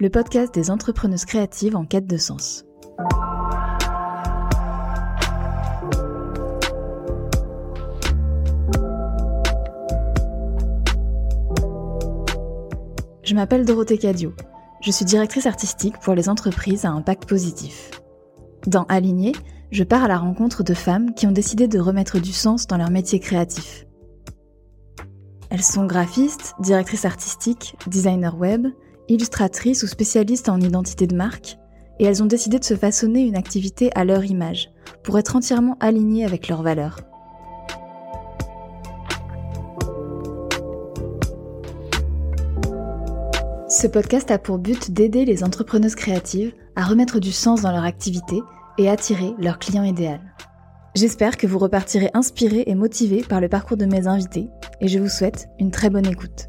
Le podcast des entrepreneuses créatives en quête de sens. Je m'appelle Dorothée Cadio. Je suis directrice artistique pour les entreprises à impact positif. Dans Aligné, je pars à la rencontre de femmes qui ont décidé de remettre du sens dans leur métier créatif. Elles sont graphistes, directrices artistiques, designers web, illustratrices ou spécialistes en identité de marque, et elles ont décidé de se façonner une activité à leur image, pour être entièrement alignées avec leurs valeurs. Ce podcast a pour but d'aider les entrepreneuses créatives à remettre du sens dans leur activité et attirer leur client idéal. J'espère que vous repartirez inspiré et motivé par le parcours de mes invités et je vous souhaite une très bonne écoute.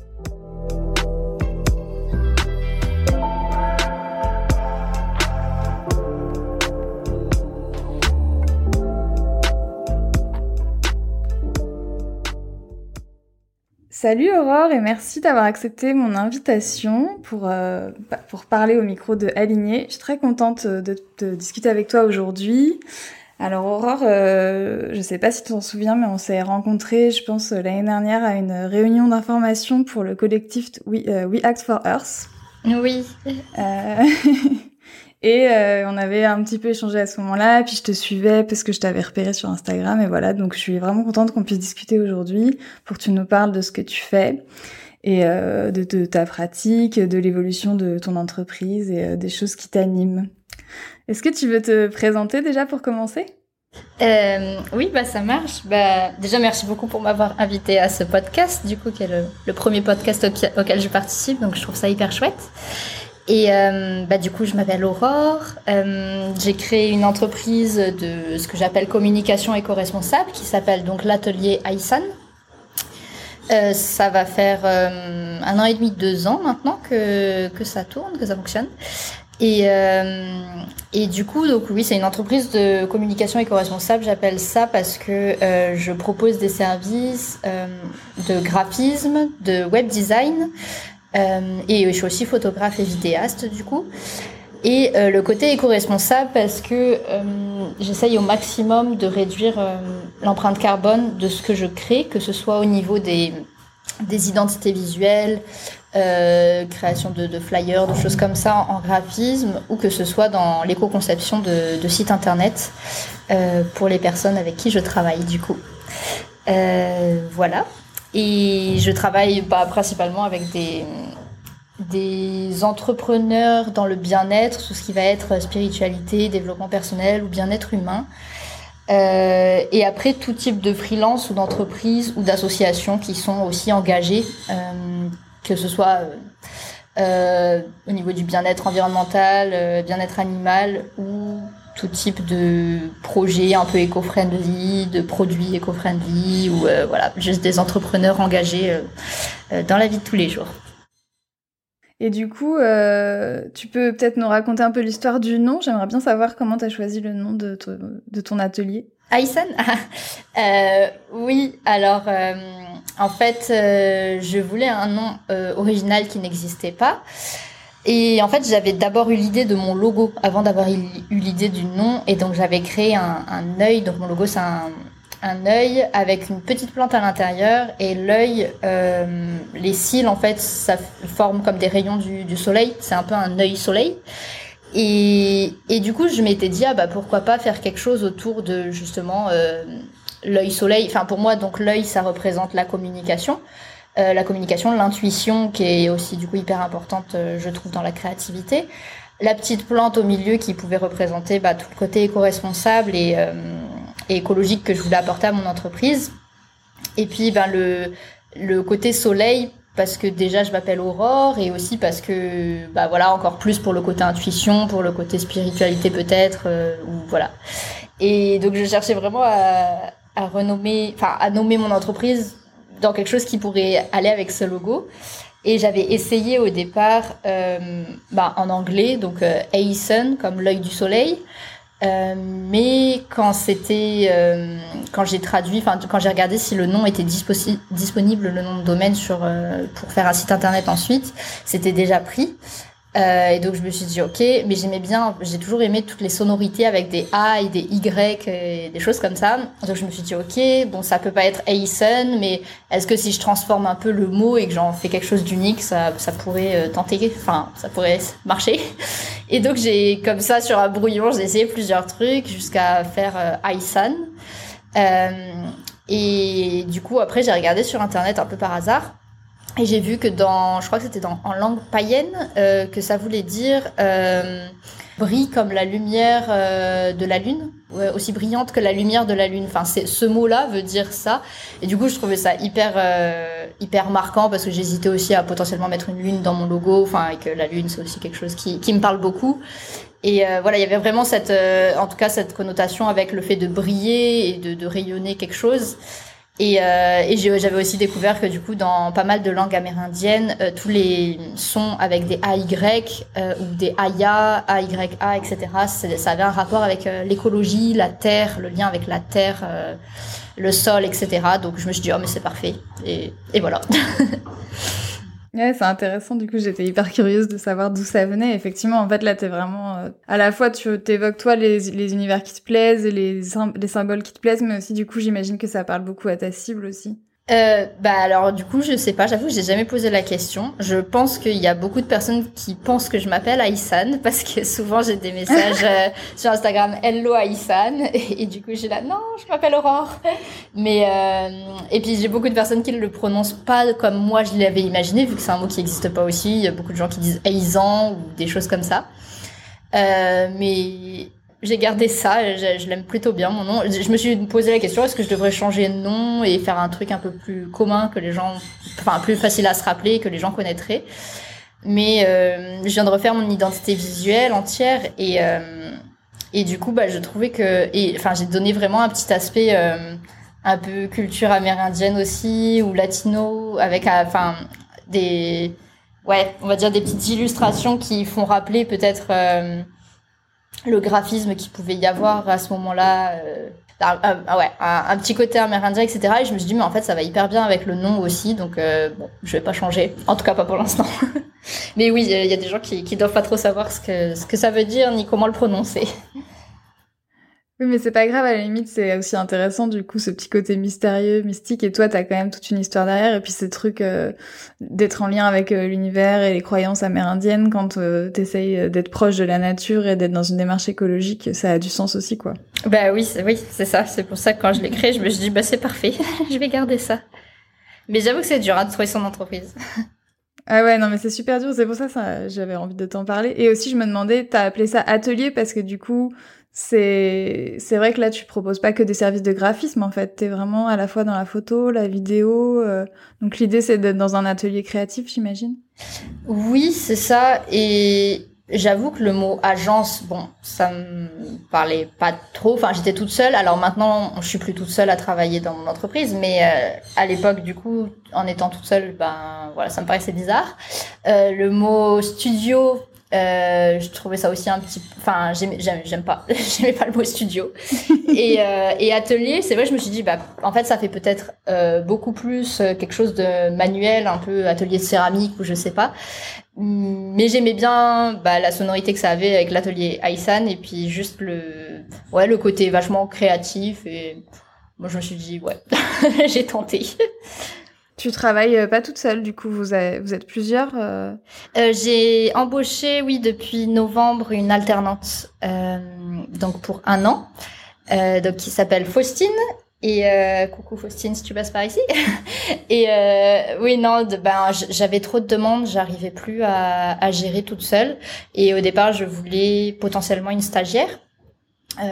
Salut Aurore et merci d'avoir accepté mon invitation pour, euh, pour parler au micro de Aligné. Je suis très contente de, de discuter avec toi aujourd'hui. Alors Aurore, euh, je sais pas si tu t'en souviens, mais on s'est rencontrés, je pense, l'année dernière à une réunion d'information pour le collectif We, euh, We Act for Earth. Oui. Euh, et on avait un petit peu échangé à ce moment-là, puis je te suivais parce que je t'avais repéré sur Instagram, et voilà, donc je suis vraiment contente qu'on puisse discuter aujourd'hui pour que tu nous parles de ce que tu fais et de, de, ta pratique, de l'évolution de ton entreprise et des choses qui t'animent. Est-ce que tu veux te présenter déjà pour commencer? Euh, oui, bah ça marche. Bah, déjà, merci beaucoup pour m'avoir invité à ce podcast, du coup, qui est le, premier podcast auquel je participe, donc je trouve ça hyper chouette. Et euh, bah, du coup, je m'appelle Aurore. Euh, j'ai créé une entreprise de ce que j'appelle communication éco-responsable, qui s'appelle donc l'atelier Aïsan. ça va faire un an et demi, deux ans maintenant que, que ça tourne, que ça fonctionne. Et, euh, et du coup, donc oui, c'est une entreprise de communication éco-responsable. J'appelle ça parce que euh, je propose des services euh, de graphisme, de web design, euh, et je suis aussi photographe et vidéaste du coup. Et euh, le côté éco-responsable parce que euh, j'essaye au maximum de réduire l'empreinte carbone de ce que je crée, que ce soit au niveau des identités visuelles, euh, création de, flyers, de choses comme ça en, graphisme, ou que ce soit dans l'éco-conception de, de, sites internet euh, pour les personnes avec qui je travaille du coup. Euh, voilà. Et je travaille bah, principalement avec des, entrepreneurs dans le bien-être, tout ce qui va être spiritualité, développement personnel ou bien-être humain. Euh, et après, tout type de freelance ou d'entreprise ou d'associations qui sont aussi engagées euh, que ce soit euh, au niveau du bien-être environnemental, bien-être animal ou tout type de projet un peu éco-friendly, de produits éco-friendly ou voilà, juste des entrepreneurs engagés dans la vie de tous les jours. Et du coup, euh, tu peux peut-être nous raconter un peu l'histoire du nom. J'aimerais bien savoir comment tu as choisi le nom de, de ton atelier. Aïsan euh, Oui, alors euh, en fait, euh, je voulais un nom euh, original qui n'existait pas. Et en fait, j'avais d'abord eu l'idée de mon logo avant d'avoir eu l'idée du nom. Et donc, j'avais créé un, un œil. Donc, mon logo, c'est un, un œil avec une petite plante à l'intérieur. Et l'œil, euh, les cils, en fait, ça forme comme des rayons du, du soleil. C'est un peu un œil soleil. Et, et du coup, je m'étais dit, ah bah pourquoi pas faire quelque chose autour de justement euh, l'œil soleil. Enfin, pour moi, donc l'œil, ça représente la communication. Euh, la communication, l'intuition, qui est aussi du coup hyper importante, euh, je trouve, dans la créativité. La petite plante au milieu qui pouvait représenter bah, tout le côté éco-responsable et, euh, et, écologique que je voulais apporter à mon entreprise. Et puis, ben, le, le côté soleil parce que déjà je m'appelle Aurore et aussi parce que bah voilà encore plus pour le côté intuition, pour le côté spiritualité peut-être euh, ou voilà. Et donc je cherchais vraiment à, à renommer, enfin à nommer mon entreprise dans quelque chose qui pourrait aller avec ce logo. Et j'avais essayé au départ euh, bah, en anglais, donc euh, comme l'œil du soleil, Euh, mais quand c'était, euh, quand j'ai traduit, enfin quand j'ai regardé si le nom était disponible, le nom de domaine sur euh, pour faire un site internet ensuite, c'était déjà pris. Euh, et donc je me suis dit ok, mais j'aimais bien, j'ai toujours aimé toutes les sonorités avec des A et des Y et des choses comme ça. Donc je me suis dit ok, bon ça peut pas être Aison, mais est-ce que si je transforme un peu le mot et que j'en fais quelque chose d'unique, ça, ça pourrait euh, tenter, enfin ça pourrait marcher. Et donc j'ai comme ça sur un brouillon, j'ai essayé plusieurs trucs jusqu'à faire euh, Aisan. Euh, et du coup après j'ai regardé sur internet un peu par hasard et j'ai vu que dans, je crois que c'était en langue païenne, euh, que ça voulait dire euh, brille comme la lumière euh, de la lune, aussi brillante que la lumière de la lune. Enfin, c'est ce mot-là veut dire ça. Et du coup, je trouvais ça hyper euh, hyper marquant parce que j'hésitais aussi à potentiellement mettre une lune dans mon logo. Enfin, et que la lune c'est aussi quelque chose qui qui me parle beaucoup. Et euh, voilà, il y avait vraiment cette, en tout cas, cette connotation avec le fait de briller et de, de rayonner quelque chose. Et, euh, et j'avais aussi découvert que du coup, dans pas mal de langues amérindiennes, euh, tous les sons avec des AY euh, ou des AYA, AYA, etc., ça avait un rapport avec euh, l'écologie, la terre, le lien avec la terre, euh, le sol, etc. Donc je me suis dit, oh mais c'est parfait. Et, et voilà. Ouais, c'est intéressant. Du coup, j'étais hyper curieuse de savoir d'où ça venait. Effectivement, en fait, là, t'es vraiment euh, à la fois tu t'évoques toi les, les univers qui te plaisent les, les symboles qui te plaisent, mais aussi du coup, j'imagine que ça parle beaucoup à ta cible aussi. Euh, bah alors du coup je sais pas, j'avoue j'ai jamais posé la question. Je pense qu'il y a beaucoup de personnes qui pensent que je m'appelle Aïssan parce que souvent j'ai des messages euh, sur Instagram Hello Aïssan et, et, du coup j'ai là non je m'appelle Aurore. Mais euh, et puis j'ai beaucoup de personnes qui ne le prononcent pas comme moi je l'avais imaginé vu que c'est un mot qui n'existe pas aussi. Il y a beaucoup de gens qui disent Aïsan ou des choses comme ça. Euh, mais j'ai gardé ça, je, l'aime plutôt bien mon nom. Je me suis posé la question est-ce que je devrais changer de nom et faire un truc un peu plus commun que les gens, enfin plus facile à se rappeler que les gens connaîtraient. Mais euh, je viens de refaire mon identité visuelle entière et euh, et du coup bah je trouvais que et enfin j'ai donné vraiment un petit aspect euh, un peu culture amérindienne aussi ou latino avec euh, enfin des ouais on va dire des petites illustrations qui font rappeler peut-être euh, le graphisme qui pouvait y avoir à ce moment-là. Euh, un, ouais, un, petit côté amérindien, etc. Et je me suis dit, mais en fait, ça va hyper bien avec le nom aussi, donc euh, bon, je vais pas changer. En tout cas, pas pour l'instant. mais oui, il y a des gens qui, qui doivent pas trop savoir ce que, ce que ça veut dire ni comment le prononcer. Oui, mais c'est pas grave, à la limite, c'est aussi intéressant, du coup, ce petit côté mystérieux, mystique, et toi, t'as quand même toute une histoire derrière, et puis ce truc euh, d'être en lien avec euh, l'univers et les croyances amérindiennes quand euh, t'essayes d'être proche de la nature et d'être dans une démarche écologique, ça a du sens aussi, quoi. Bah oui, c'est, oui, c'est ça, c'est pour ça que quand je l'ai créé, je me suis dit, bah c'est parfait, je vais garder ça. Mais j'avoue que c'est dur de trouver son entreprise. Ah ouais, non, mais c'est super dur, c'est pour ça, ça j'avais envie de t'en parler. Et aussi, je me demandais, t'as appelé ça atelier parce que du coup, c'est c'est vrai que là tu proposes pas que des services de graphisme en fait, tu es vraiment à la fois dans la photo, la vidéo. Euh, donc l'idée c'est d'être dans un atelier créatif, j'imagine. Oui, c'est ça et J'avoue que le mot agence, bon, ça me parlait pas trop. Enfin, j'étais toute seule. Alors maintenant, je suis plus toute seule à travailler dans mon entreprise, mais euh, à l'époque, du coup, en étant toute seule, ben voilà, ça me paraissait bizarre. Euh, le mot studio, euh, je trouvais ça aussi un petit, enfin, j'aime pas, j'aimais pas le mot studio. et, euh, et atelier, c'est vrai, je me suis dit, bah, en fait, ça fait peut-être euh, beaucoup plus euh, quelque chose de manuel, un peu atelier de céramique ou je sais pas. Mais j'aimais bien bah, la sonorité que ça avait avec l'atelier Aisan et puis juste le, ouais, le côté vachement créatif et moi je me suis dit, ouais, j'ai tenté. Tu travailles euh, pas toute seule, du coup, vous, avez, vous êtes plusieurs euh... Euh, J'ai embauché, oui, depuis novembre, une alternante, euh, donc pour un an, donc qui s'appelle Faustine. Et coucou Faustine, si tu passes par ici. et oui, non, de, ben j'avais trop de demandes, j'arrivais plus à, à gérer toute seule. Et au départ, je voulais potentiellement une stagiaire.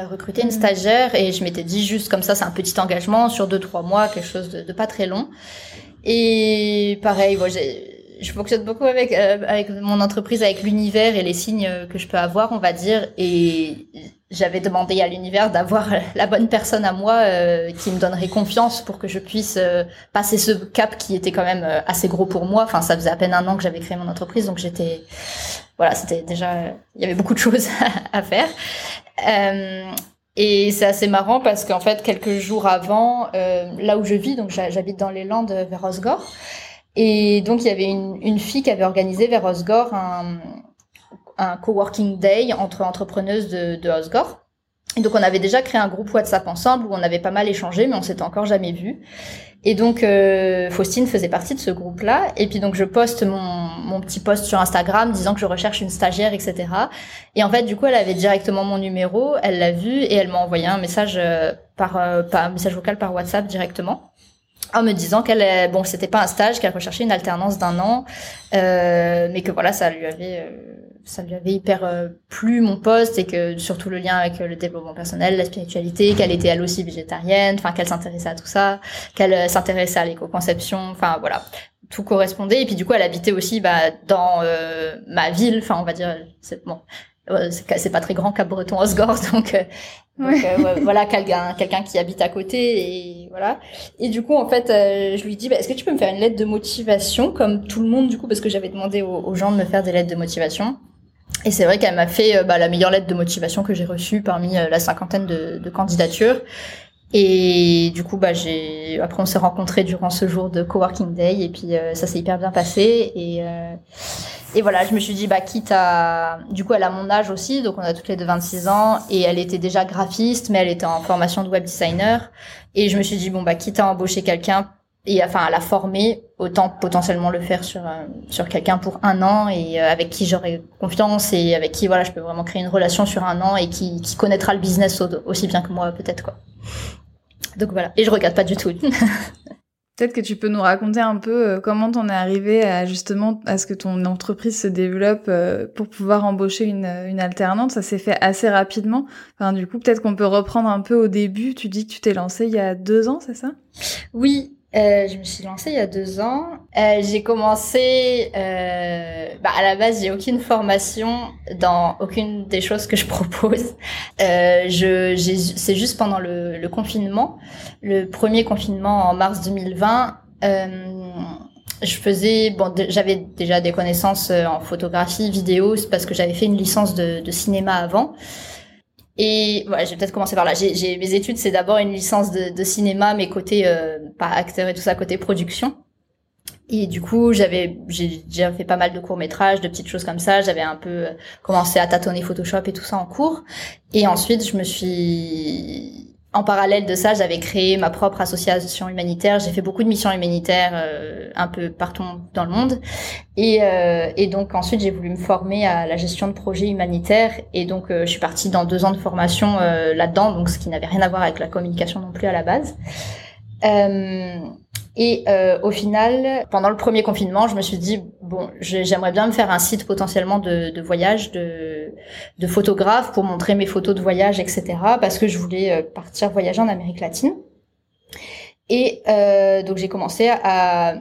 recruter une mmh. stagiaire et je m'étais dit juste comme ça c'est un petit engagement sur deux trois mois quelque chose de, de pas très long et pareil, je fonctionne beaucoup avec euh, avec mon entreprise, avec l'univers et les signes que je peux avoir, on va dire. Et j'avais demandé à l'univers d'avoir la bonne personne à moi euh, qui me donnerait confiance pour que je puisse euh, passer ce cap qui était quand même euh, assez gros pour moi. Enfin, ça faisait à peine un an que j'avais créé mon entreprise, donc j'étais voilà, c'était déjà il y avait beaucoup de choses à faire. Et c'est assez marrant parce qu'en fait, quelques jours avant, là où je vis, donc j'habite dans les Landes vers Osgore, et donc il y avait une, fille qui avait organisé vers Osgore un, coworking day entre entrepreneuses de, de. Et donc on avait déjà créé un groupe WhatsApp ensemble où on avait pas mal échangé, mais on s'était encore jamais vu. Et donc euh, Faustine faisait partie de ce groupe-là. Et puis donc je poste mon, mon petit post sur Instagram disant que je recherche une stagiaire, etc. Et en fait du coup elle avait directement mon numéro, elle l'a vu et elle m'a envoyé un message euh, par, euh, un message vocal par WhatsApp directement en me disant qu'elle bon c'était pas un stage qu'elle recherchait une alternance d'un an euh, mais que voilà ça lui avait euh, ça lui avait hyper euh, plu mon poste et que surtout le lien avec le développement personnel la spiritualité qu'elle était elle aussi végétarienne enfin qu'elle s'intéressait à tout ça qu'elle s'intéressait à l'éco-conception enfin voilà. Tout correspondait et puis du coup elle habitait aussi bah, dans ma ville enfin on va dire c'est bon c'est pas très grand Cap Breton Osgore donc donc euh, voilà quelqu'un quelqu'un qui habite à côté et voilà. Et du coup en fait euh, je lui dis bah, est-ce que tu peux me faire une lettre de motivation comme tout le monde du coup parce que j'avais demandé aux, gens de me faire des lettres de motivation. Et c'est vrai qu'elle m'a fait euh, bah, la meilleure lettre de motivation que j'ai reçue parmi la cinquantaine de, de candidatures. Et du coup, bah, j'ai après on s'est rencontrés durant ce jour de coworking day et puis ça s'est hyper bien passé et et voilà, je me suis dit, bah, quitte à... Du coup, elle a mon âge aussi, donc on a toutes les deux 26 ans, et elle était déjà graphiste, mais elle était en formation de web designer. Et je me suis dit, bon, bah, quitte à embaucher quelqu'un, et enfin à la former, autant potentiellement le faire sur euh, sur quelqu'un pour un an et euh, avec qui j'aurai confiance et avec qui voilà je peux vraiment créer une relation sur un an et qui, qui connaîtra le business aussi bien que moi peut-être quoi. Donc voilà et je regarde pas du tout. Peut-être que tu peux nous raconter un peu euh, comment t'en es arrivé à justement à ce que ton entreprise se développe euh, pour pouvoir embaucher une, une alternante? Ça s'est fait assez rapidement. Enfin, du coup, peut-être qu'on peut reprendre un peu au début. Tu dis que tu t'es lancée il y a deux ans, c'est ça? Oui, euh, je me suis lancée il y a deux ans. Euh, j'ai commencé, euh, bah à la base, j'ai aucune formation dans aucune des choses que je propose. Euh, je, c'est juste pendant le, le, confinement, le premier confinement en mars 2020. Euh, je faisais, bon, j'avais déjà des connaissances en photographie, vidéo, parce que j'avais fait une licence de, de cinéma avant. Et voilà, j'ai peut-être commencé par là. J'ai mes études, c'est d'abord une licence de, de, cinéma, mais côté euh, pas acteur et tout ça, côté production. Et du coup, j'avais j'ai déjà fait pas mal de courts métrages, de petites choses comme ça. J'avais un peu commencé à tâtonner Photoshop et tout ça en cours. Et ensuite, je me suis en parallèle de ça, j'avais créé ma propre association humanitaire. J'ai fait beaucoup de missions humanitaires euh, un peu partout dans le monde. Et, euh, et donc ensuite, j'ai voulu me former à la gestion de projets humanitaires. Et donc, euh, je suis partie dans deux ans de formation là-dedans, donc ce qui n'avait rien à voir avec la communication non plus à la base. Et euh, au final, pendant le premier confinement, je me suis dit bon, j'aimerais bien me faire un site potentiellement de, de voyage, de, de photographe pour montrer mes photos de voyage, etc. Parce que je voulais euh, partir voyager en Amérique latine. Et euh, donc j'ai commencé à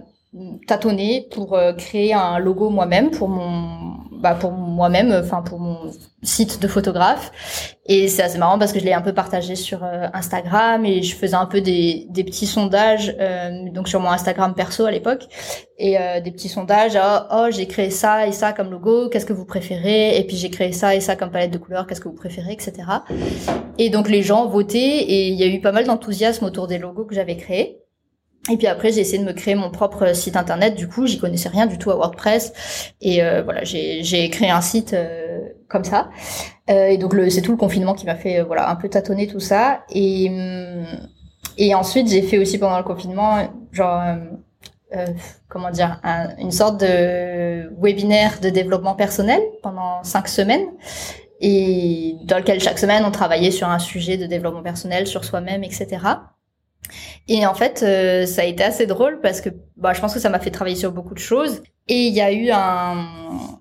tâtonner pour euh, créer un logo moi-même pour mon bah pour moi-même enfin pour mon site de photographe. Et c'est assez marrant parce que je l'ai un peu partagé sur euh, Instagram et je faisais un peu des, des petits sondages euh, donc sur mon Instagram perso à l'époque. Et des petits sondages oh, oh j'ai créé ça et ça comme logo qu'est-ce que vous préférez? Et puis j'ai créé ça et ça comme palette de couleurs qu'est-ce que vous préférez etc et donc les gens votaient et il y a eu pas mal d'enthousiasme autour des logos que j'avais créés et puis après, j'ai essayé de me créer mon propre site internet. Du coup, j'y connaissais rien du tout à WordPress. Et euh, voilà, j'ai créé un site euh, comme ça. Euh, et donc, c'est tout le confinement qui m'a fait voilà un peu tâtonner tout ça. Et, hum, et ensuite, j'ai fait aussi pendant le confinement, genre, comment dire, une sorte de webinaire de développement personnel pendant cinq semaines. Et dans lequel chaque semaine, on travaillait sur un sujet de développement personnel, sur soi-même, etc. Et en fait, euh, ça a été assez drôle parce que bah, je pense que ça m'a fait travailler sur beaucoup de choses. Et il y a eu un,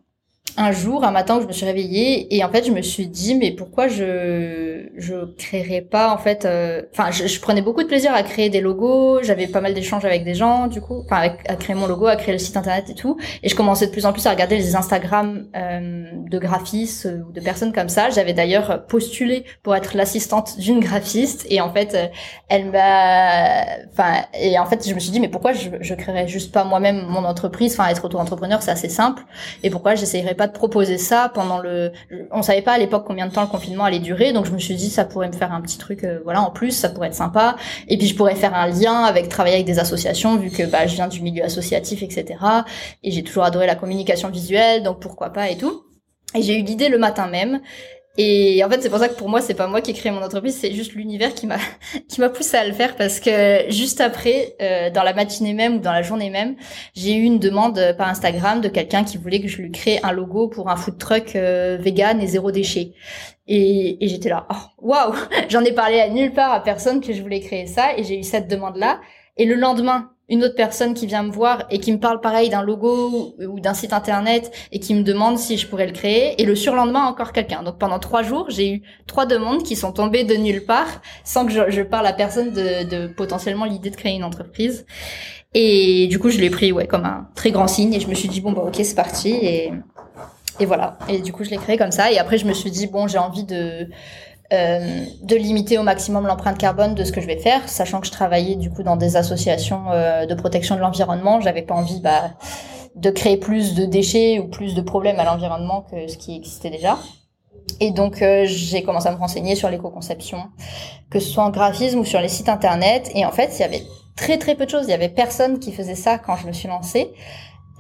un jour, un matin où je me suis réveillée et en fait je me suis dit mais pourquoi je je créerais pas en fait euh, enfin je, je, prenais beaucoup de plaisir à créer des logos j'avais pas mal d'échanges avec des gens du coup enfin à créer mon logo à créer le site internet et tout. Et je commençais de plus en plus à regarder les Instagram euh, de graphistes ou de personnes comme ça. J'avais d'ailleurs postulé pour être l'assistante d'une graphiste et en fait euh, elle m'a enfin et en fait je me suis dit mais pourquoi je je créerais juste pas moi-même mon entreprise? Enfin être auto-entrepreneur c'est assez simple. Et pourquoi j'essayerais pas proposer ça pendant le. On savait pas à l'époque combien de temps le confinement allait durer, donc je me suis dit ça pourrait me faire un petit truc, euh, voilà, en plus, ça pourrait être sympa. Et puis je pourrais faire un lien avec travailler avec des associations, vu que bah je viens du milieu associatif, etc. Et j'ai toujours adoré la communication visuelle, donc pourquoi pas et tout. Et j'ai eu l'idée le matin même. Et en fait, c'est pour ça que pour moi, c'est pas moi qui ai créé mon entreprise, c'est juste l'univers qui m'a qui m'a poussé à le faire parce que juste après, euh, dans la matinée même ou dans la journée même, j'ai eu une demande par Instagram de quelqu'un qui voulait que je lui crée un logo pour un food truck euh, vegan et zéro déchet. Et, et j'étais là, oh, waouh, j'en ai parlé à nulle part à personne que je voulais créer ça et j'ai eu cette demande là. Et le lendemain, une autre personne qui vient me voir et qui me parle pareil d'un logo ou d'un site internet et qui me demande si je pourrais le créer et le surlendemain encore quelqu'un. Donc pendant trois jours, j'ai eu trois demandes qui sont tombées de nulle part sans que je, parle à personne de, de potentiellement l'idée de créer une entreprise. Et du coup, je l'ai pris ouais comme un très grand signe et je me suis dit bon bah ok c'est parti et et voilà. Et du coup, je l'ai créé comme ça et après je me suis dit bon j'ai envie de euh, de limiter au maximum l'empreinte carbone de ce que je vais faire, sachant que je travaillais du coup dans des associations euh, de protection de l'environnement. J'avais pas envie bah, de créer plus de déchets ou plus de problèmes à l'environnement que ce qui existait déjà. Et donc euh, j'ai commencé à me renseigner sur l'éco-conception, que ce soit en graphisme ou sur les sites internet. Et en fait, il y avait très très peu de choses. Il y avait personne qui faisait ça quand je me suis lancée.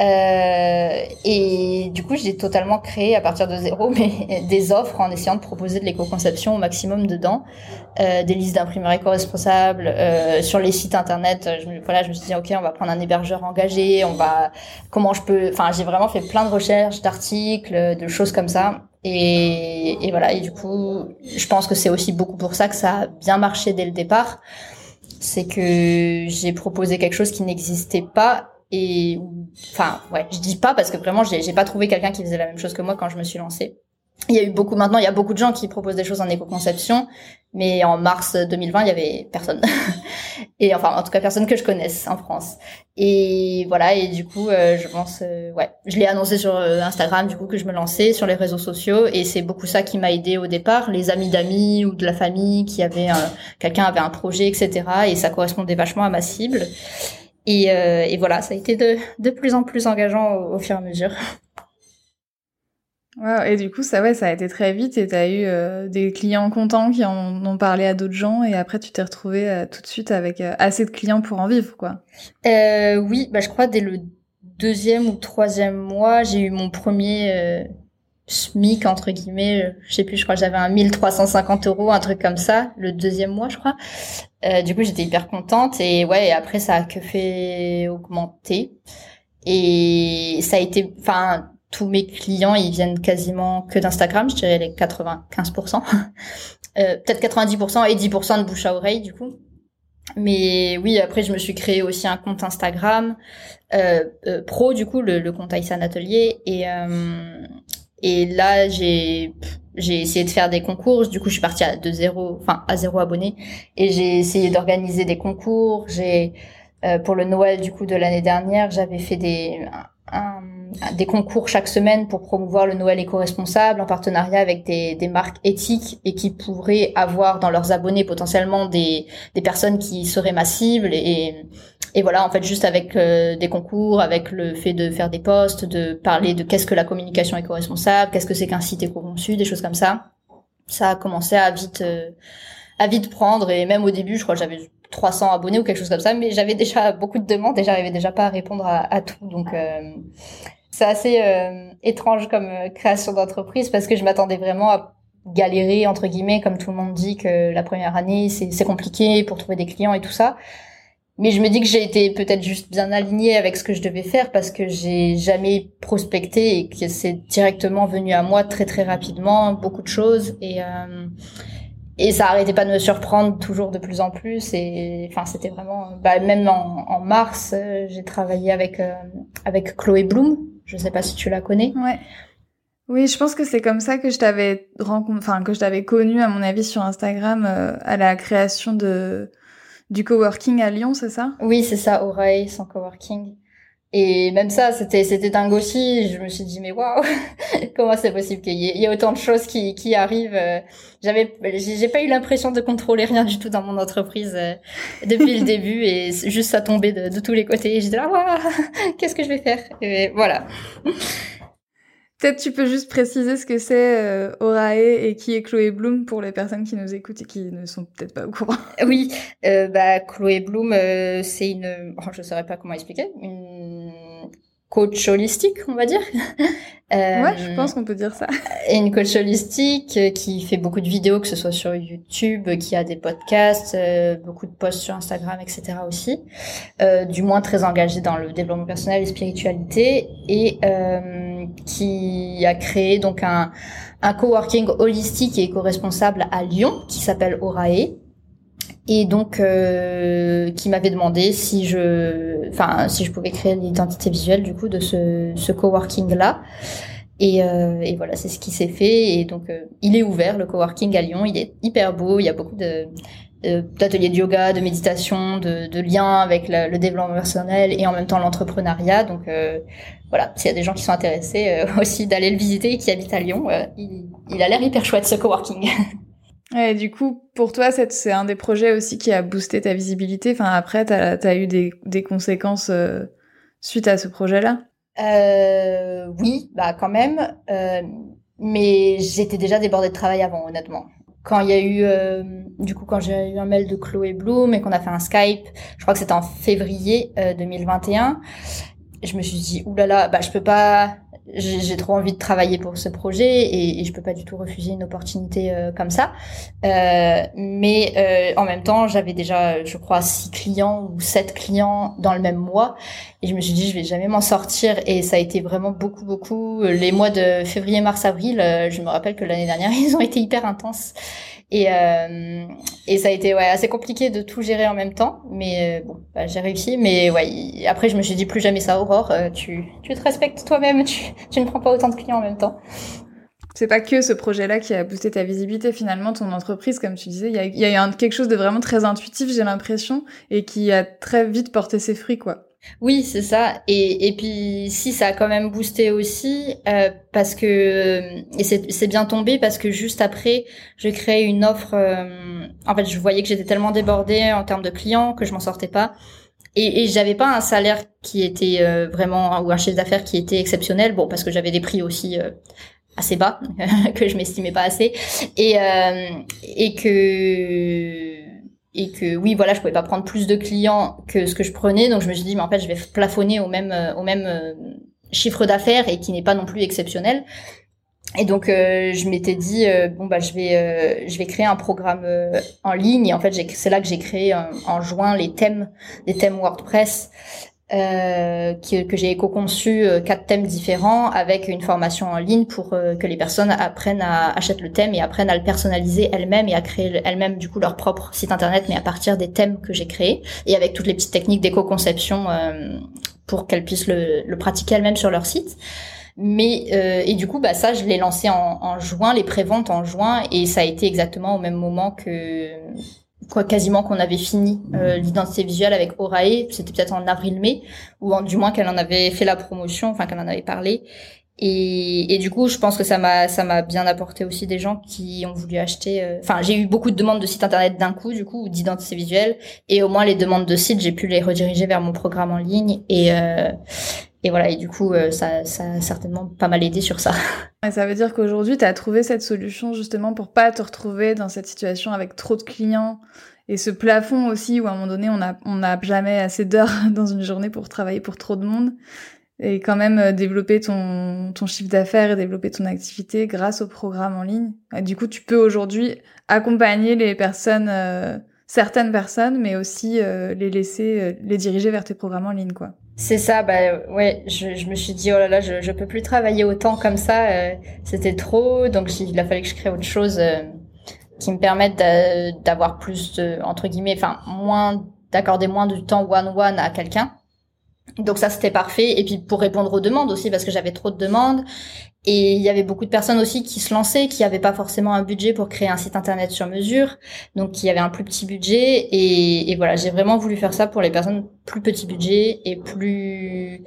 Euh, et du coup, j'ai totalement créé à partir de zéro mais des offres en essayant de proposer de l'éco-conception au maximum dedans, euh, des listes d'imprimeurs éco-responsables euh, sur les sites internet. Je, voilà, je me suis dit ok, on va prendre un hébergeur engagé, on va comment je peux. Enfin, j'ai vraiment fait plein de recherches, d'articles, de choses comme ça. Et, et voilà. Et du coup, je pense que c'est aussi beaucoup pour ça que ça a bien marché dès le départ. C'est que j'ai proposé quelque chose qui n'existait pas et enfin ouais je dis pas parce que vraiment j'ai pas trouvé quelqu'un qui faisait la même chose que moi quand je me suis lancée. Il y a eu beaucoup maintenant il y a beaucoup de gens qui proposent des choses en éco-conception mais en mars 2020 il y avait personne. Et enfin en tout cas personne que je connaisse en France. Et voilà et du coup euh, je pense euh, ouais je l'ai annoncé sur euh, Instagram du coup que je me lançais sur les réseaux sociaux et c'est beaucoup ça qui m'a aidé au départ les amis d'amis ou de la famille qui avaient quelqu'un avait un projet etc et ça correspondait vachement à ma cible et, euh, et, voilà, ça a été de, de plus en plus engageant au, fur et à mesure. Wow, et du coup, ça, ouais, ça a été très vite et tu as eu euh, des clients contents qui en ont parlé à d'autres gens et après tu t'es retrouvé euh, tout de suite avec assez de clients pour en vivre, quoi. oui, bah, je crois dès le deuxième ou troisième mois, j'ai eu mon premier SMIC entre guillemets, je sais plus, je crois que j'avais un 1350 euros, un truc comme ça, le deuxième mois, je crois. Euh, du coup, j'étais hyper contente et ouais, après ça a que fait augmenter et ça a été, enfin, tous mes clients, ils viennent quasiment que d'Instagram, je dirais les 95%, euh, peut-être 90% et 10% de bouche à oreille du coup. Mais oui, après, je me suis créé aussi un compte Instagram euh, euh pro, du coup, le, compte Aïssan Atelier. Et, euh, et là, j'ai j'ai essayé de faire des concours. Du coup, je suis partie à de zéro, enfin à zéro abonné, et j'ai essayé d'organiser des concours. J'ai euh, pour le Noël du coup de l'année dernière, j'avais fait des des concours chaque semaine pour promouvoir le Noël éco-responsable en partenariat avec des, des marques éthiques et qui pourraient avoir dans leurs abonnés potentiellement des, des personnes qui seraient ma cible et, et voilà en fait juste avec euh, des concours avec le fait de faire des posts de parler de qu'est-ce que la communication éco-responsable qu'est-ce que c'est qu'un site éco-conçu des choses comme ça ça a commencé à vite euh, à vite prendre. Et même au début je crois que j'avais 300 abonnés ou quelque chose comme ça mais j'avais déjà beaucoup de demandes et j'arrivais déjà pas à répondre à, tout. Donc euh, c'est assez euh, étrange comme euh, création d'entreprise parce que je m'attendais vraiment à galérer entre guillemets comme tout le monde dit que la première année c'est compliqué pour trouver des clients et tout ça mais je me dis que j'ai été peut-être juste bien alignée avec ce que je devais faire parce que j'ai jamais prospecté et que c'est directement venu à moi très très rapidement beaucoup de choses et euh, et ça arrêtait pas de me surprendre toujours de plus en plus et enfin c'était vraiment bah, même en, mars j'ai travaillé avec avec Chloé Bloom je sais pas si tu la connais. Ouais. Oui, je pense que c'est comme ça que je t'avais rencontré, enfin que je t'avais connu à mon avis sur Instagram euh, à la création de du coworking à Lyon, c'est ça? Oui, c'est ça, Oreille sans coworking. Et même ça, c'était c'était dingue aussi. Je me suis dit mais waouh, comment c'est possible qu'il y, ait autant de choses qui qui arrivent. Euh, j'avais j'ai pas eu l'impression de contrôler rien du tout dans mon entreprise euh, depuis le début et juste ça tombait de, de tous les côtés. J'étais là waouh, qu'est-ce que je vais faire? Et voilà. Peut-être tu peux juste préciser ce que c'est euh, Orae et qui est Chloé Bloom pour les personnes qui nous écoutent et qui ne sont peut-être pas au courant. Oui, euh, bah Chloé Bloom, euh, c'est une, oh, je saurais pas comment expliquer, une coach holistique, on va dire. euh, ouais, je pense qu'on peut dire ça. Et une coach holistique euh, qui fait beaucoup de vidéos, que ce soit sur YouTube, qui a des podcasts, euh, beaucoup de posts sur Instagram, etc. aussi. Euh, du moins très engagée dans le développement personnel et spiritualité, et euh, qui a créé donc un, un coworking holistique et éco-responsable à Lyon qui s'appelle Orae et donc euh, qui m'avait demandé si je, enfin si je pouvais créer l'identité visuelle du coup de ce, ce coworking là. Et, euh, et voilà, c'est ce qui s'est fait. Et donc euh, il est ouvert le coworking à Lyon. Il est hyper beau. Il y a beaucoup de d'ateliers de yoga, de méditation, de, de liens avec le, le, développement personnel et en même temps l'entrepreneuriat. Donc euh, voilà, s'il y a des gens qui sont intéressés euh, aussi d'aller le visiter et qui habitent à Lyon, euh, il, il a l'air hyper chouette ce coworking. Et du coup, pour toi, c'est un des projets aussi qui a boosté ta visibilité. Enfin, après, t'as as eu des, conséquences euh, suite à ce projet-là? Euh, Oui, bah quand même. Euh, mais j'étais déjà débordée de travail avant, honnêtement. Quand il y a eu, euh, du coup, quand j'ai eu un mail de Chloé Bloom et qu'on a fait un Skype, je crois que c'était en février 2021, euh, je me suis dit, oulala, bah je peux pas j'ai trop envie de travailler pour ce projet et, et, je peux pas du tout refuser une opportunité euh, comme ça. Euh, mais euh, en même temps, j'avais déjà, je crois, six clients ou sept clients dans le même mois et je me suis dit, je vais jamais m'en sortir. Et ça a été vraiment beaucoup, beaucoup. Les mois de février, mars, avril, euh, je me rappelle que l'année dernière, ils ont été hyper intenses. Et, euh, et ça a été ouais, assez compliqué de tout gérer en même temps, mais euh, bon, bah, j'ai réussi. Mais ouais, après je me suis dit plus jamais ça, Aurore, euh, tu, tu te respectes toi-même, tu, tu ne prends pas autant de clients en même temps. C'est pas que ce projet-là qui a boosté ta visibilité, finalement, ton entreprise, comme tu disais, il y a, y a quelque chose de vraiment très intuitif, j'ai l'impression, et qui a très vite porté ses fruits, quoi. Oui, c'est ça. Et, et puis si ça a quand même boosté aussi euh, parce que et c'est bien tombé parce que juste après, je créé une offre. Euh, en fait, je voyais que j'étais tellement débordée en termes de clients que je m'en sortais pas. Et, et j'avais pas un salaire qui était euh, vraiment ou un chiffre d'affaires qui était exceptionnel. Bon, parce que j'avais des prix aussi euh, assez bas que je m'estimais pas assez et euh, et que et que oui voilà je pouvais pas prendre plus de clients que ce que je prenais. Donc je me suis dit mais en fait je vais plafonner au même euh, au même euh, chiffre d'affaires et qui n'est pas non plus exceptionnel. Et donc euh, je m'étais dit bon bah je vais je vais créer un programme en ligne. Et en fait c'est là que j'ai créé en juin les thèmes des thèmes WordPress euh, que, que j'ai éco-conçu euh, quatre thèmes différents avec une formation en ligne pour euh, que les personnes apprennent à achètent le thème et apprennent à le personnaliser elles-mêmes et à créer elles-mêmes du coup leur propre site internet mais à partir des thèmes que j'ai créés et avec toutes les petites techniques d'éco-conception pour qu'elles puissent le, le pratiquer elles-mêmes sur leur site. Mais et du coup bah ça je l'ai lancé en, en juin les préventes en juin et ça a été exactement au même moment que quoi quasiment qu'on avait fini euh, l'identité visuelle avec Orae, c'était peut-être en avril-mai, ou en, du moins qu'elle en avait fait la promotion, enfin qu'elle en avait parlé. Et, et, du coup, je pense que ça m'a ça m'a bien apporté aussi des gens qui ont voulu acheter. Euh, enfin, j'ai eu beaucoup de demandes de sites internet d'un coup, du coup, d'identité visuelle, et au moins les demandes de sites, j'ai pu les rediriger vers mon programme en ligne. Et euh, et voilà, et du coup, euh, ça, ça a certainement pas mal aidé sur ça. Ça veut dire qu'aujourd'hui, tu as trouvé cette solution justement pour pas te retrouver dans cette situation avec trop de clients et ce plafond aussi où à un moment donné, on n'a on a jamais assez d'heures dans une journée pour travailler pour trop de monde et quand même euh, développer ton, ton chiffre d'affaires et développer ton activité grâce au programme en ligne. Du coup, tu peux aujourd'hui accompagner les personnes, euh, certaines personnes, mais aussi les laisser, les diriger vers tes programmes en ligne, quoi. C'est ça, bah ouais, je, je, me suis dit oh là là, je, je peux plus travailler autant comme ça, euh, c'était trop, donc il a fallu que je crée autre chose euh, qui me permette d'avoir plus de, entre guillemets, enfin moins d'accorder moins de temps one one à quelqu'un. Donc ça c'était parfait et puis pour répondre aux demandes aussi parce que j'avais trop de demandes et il y avait beaucoup de personnes aussi qui se lançaient, qui n'avaient pas forcément un budget pour créer un site internet sur mesure, donc qui avaient un plus petit budget. Et, voilà, j'ai vraiment voulu faire ça pour les personnes plus petit budget et plus